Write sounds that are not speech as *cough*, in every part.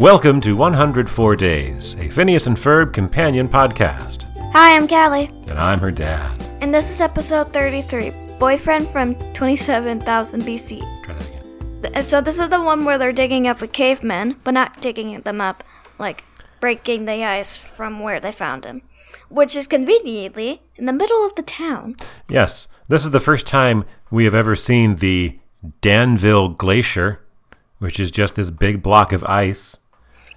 Welcome to 104 Days, a Phineas and Ferb companion podcast. Hi, I'm Callie, And I'm her dad. and this is episode 33 Boyfriend from 27,000 BC. Try that again. Th- So, this is the one where they're digging up a caveman, but not digging them up, like breaking the ice from where they found him, which is conveniently in the middle of the town. Yes, this is the first time we have ever seen the Danville Glacier, which is just this big block of ice.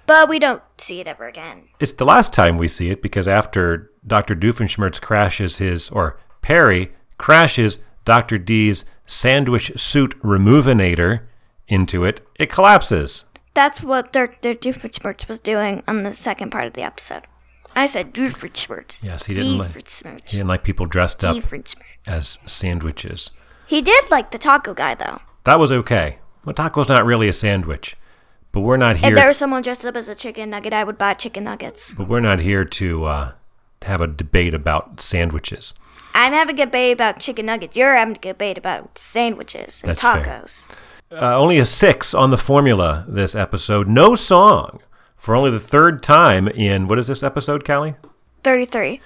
But we don't see it ever again. It's the last time we see it because after Dr. Doofenshmirtz crashes his, or Perry crashes Dr. D's sandwich suit removinator into it, it collapses. That's what their Doofenshmirtz was doing on the second part of the episode. I said Doofenshmirtz. Yes, he didn't like-. He didn't like people dressed up as sandwiches. He did like the taco guy, though. That was okay. Well, taco's not really a sandwich, but we're not here. If there was someone dressed up as a chicken nugget, I would buy chicken nuggets. but we're not here to uh, have a debate about sandwiches. I'm having a debate about chicken nuggets. You're having a debate about sandwiches and That's tacos. Uh, only a six on the formula this episode. No song for only the third time in what is this episode, Callie? 33.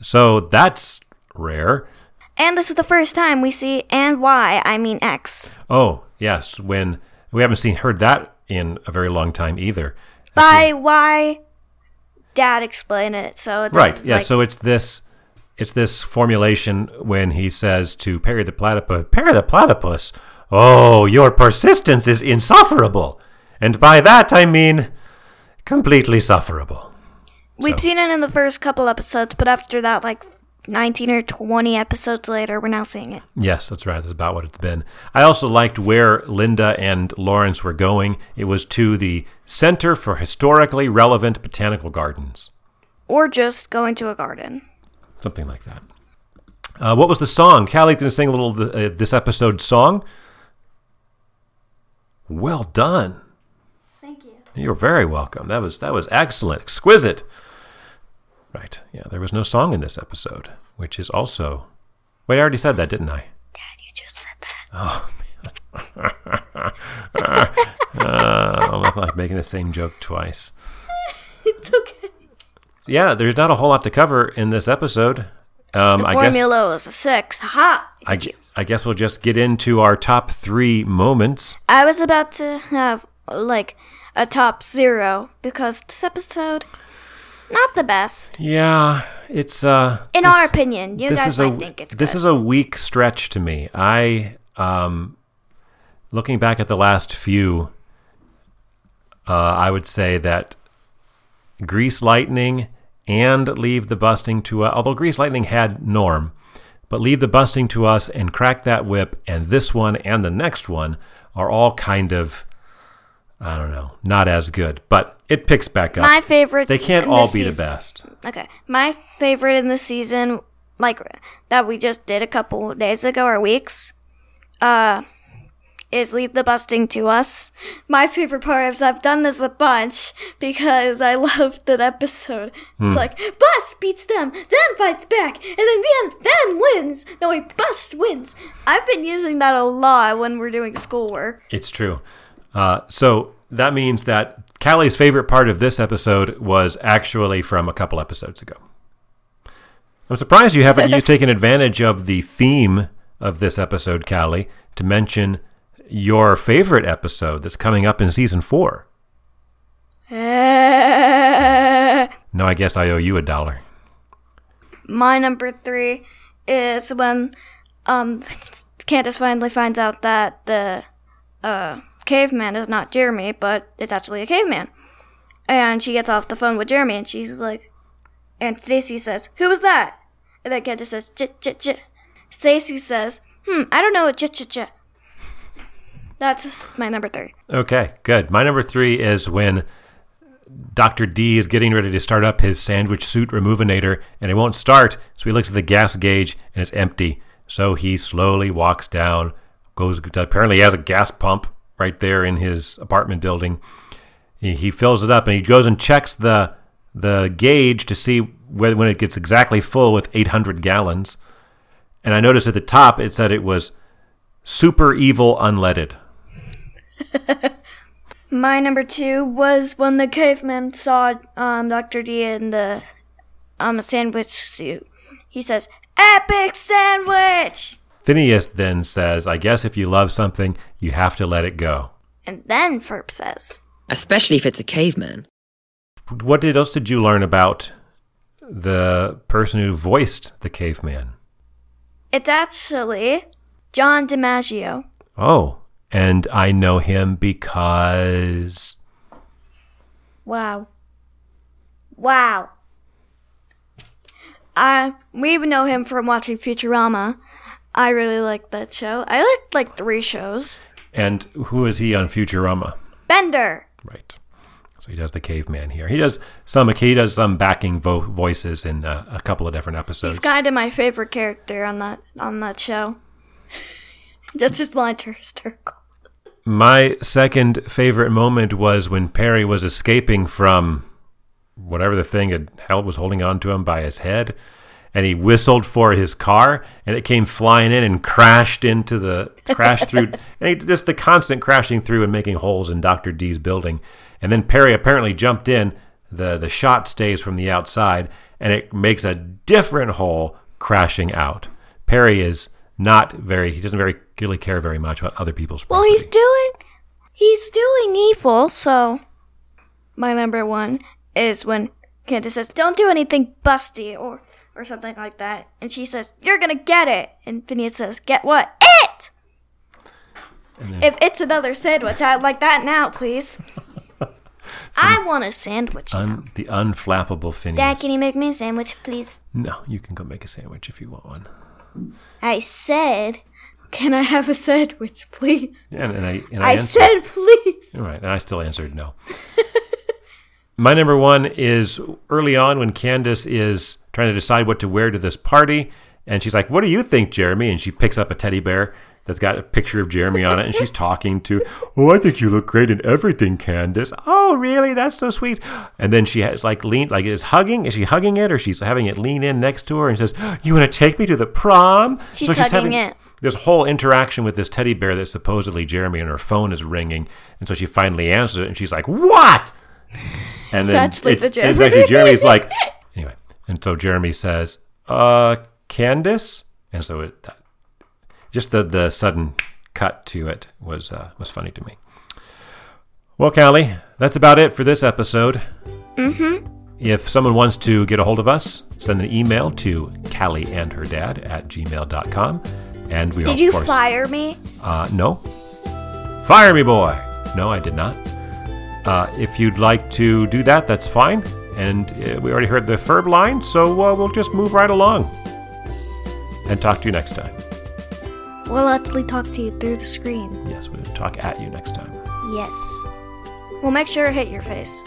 So that's rare. And this is the first time we see and why, I mean X. Oh yes, when we haven't seen heard that in a very long time either. By why Dad explain it, so it's Right. Yeah. Like, so it's this. It's this formulation when he says to Perry the platypus, Perry the platypus, oh, your persistence is insufferable. And by that I mean completely sufferable. we'd so- seen it in the first couple episodes, but after that, like 19 or 20 episodes later, we're now seeing it. Yes, that's right. That's about what it's been. I also liked where Linda and Lawrence were going. It was to the Center for Historically Relevant Botanical Gardens, Or just going to a garden. something like that. Uh, what was the song? Callie going to sing a little of the, uh, this episode's song. Well done. Thank you. You're very welcome. That was that was excellent, exquisite. Right. Yeah, there was no song in this episode, which is also. Wait, I already said that, didn't I? Dad, you just said that. Oh, man. *laughs* uh, I'm not like making the same joke twice. *laughs* It's okay. Yeah, there's not a whole lot to cover in this episode. Um, The I guess formula was a six. Ha! I, I guess we'll just get into our top three moments. I was about to have like a top zero because this episode not the best Yeah, it's uh. in this- our opinion. You guys might a, think it's this good. is a weak stretch to me. I um, looking back at the last few, uh, I would say that Greece Lightning and Leave the Busting to Us. Although Greece Lightning had Norm, but Leave the Busting to Us and Crack That Whip and this one and the next one are all kind of. I don't know, not as good, but it picks back up. my favorite. they can't all be the best. Okay, my favorite in the season, like that we just did a couple days ago or weeks, uh, is leave the busting to us. My favorite part is I've done this a bunch because I *laughs* love that episode. Hmm. It's like bust beats them, then fights back, and then the end, then wins. No, wait, bust wins. I've been using that a lot when we're doing schoolwork. It's true. Uh, so that means that Callie's favorite part of this episode was actually from a couple episodes ago. I'm surprised you haven't *laughs* you taken advantage of the theme of this episode, Callie, to mention your favorite episode that's coming up in season four. *laughs* No, I guess I owe you a dollar. My number three is when um Candace finally finds out that the uh caveman is not Jeremy, but it's actually a caveman. And she gets off the phone with Jeremy and she's like and Stacy says, Who was that? And then Candace says, Ch ch ch Stacy says, Hmm, I don't know ch ch ch That's my number three. Okay, good. My number three is when Dr. D is getting ready to start up his sandwich suit removinator and it won't start. So he looks at the gas gauge and it's empty. So he slowly walks down, goes, apparently he has a gas pump right there in his apartment building. He, he fills it up and he goes and checks the, the gauge to see whether, when it gets exactly full with 800 gallons. And I noticed at the top it said it was super evil unleaded. *laughs* My number two was when the caveman saw um, Dr. D in the um, sandwich suit. He says, Epic sandwich! Phineas then says, I guess if you love something, you have to let it go. And then Ferb says, Especially if it's a caveman. What did, else did you learn about the person who voiced the caveman? It's actually John DiMaggio. Oh, and I know him because. Wow. Wow. I we know him from watching Futurama. I really liked that show. I liked like three shows. And who is he on Futurama? Bender. Right. So he does the caveman here. He does some. He does some backing vo- voices in uh, a couple of different episodes. He's kind of my favorite character on that on that show. *laughs* Just his lines are hysterical. My second favorite moment was when Perry was escaping from whatever the thing had held was holding on to him by his head, and he whistled for his car, and it came flying in and crashed into the crashed through, *laughs* and he, just the constant crashing through and making holes in Doctor D's building, and then Perry apparently jumped in. the The shot stays from the outside, and it makes a different hole crashing out. Perry is not very. He doesn't very really care very much about other people's. Well, he's doing he's doing evil, so my number one is when Candace says, "Don't do anything busty" or or something like that, and she says, "You're gonna get it," and Phineas says, "Get what? It." If it's another sandwich, I'd like that now, please. *laughs* I want a sandwich now. Un, the unflappable Phineas. Dad, can you make me a sandwich, please? No, you can go make a sandwich if you want one. I said, "Can I have a sandwich, please?" And, and I and I, I answered, said, "Please." all right, and I still answered no. *laughs* My number one is early on when Candace is trying to decide what to wear to this party, and she's like, "What do you think, Jeremy?" And she picks up a teddy bear that's got a picture of Jeremy on it, and she's talking to, "Oh, I think you look great in everything, Candace." Oh, really? That's so sweet. And then she has like lean, like is hugging. Is she hugging it, or she's having it lean in next to her and says, "You want to take me to the prom?" She's hugging having it. This whole interaction with this teddy bear that's supposedly Jeremy, and her phone is ringing, and so she finally answers it, and she's like, "What?" And then actually it's, it's actually Jeremy's like, *laughs* anyway, and so Jeremy says, "Uh, Candace," and so it that, just the the sudden cut to it was uh, was funny to me. Well, Callie, that's about it for this episode. Mm-hmm. If someone wants to get a hold of us, send an email to Callie and her dad at gmail.com. And we Did of you course, fire me? uh, no. Fire me, boy. No, I did not. Uh, if you'd like to do that, that's fine. And uh, we already heard the Ferb line, so uh, we'll just move right along. And talk to you next time. We'll actually talk to you through the screen. Yes, we'll talk at you next time. Yes. We'll make sure to hit your face.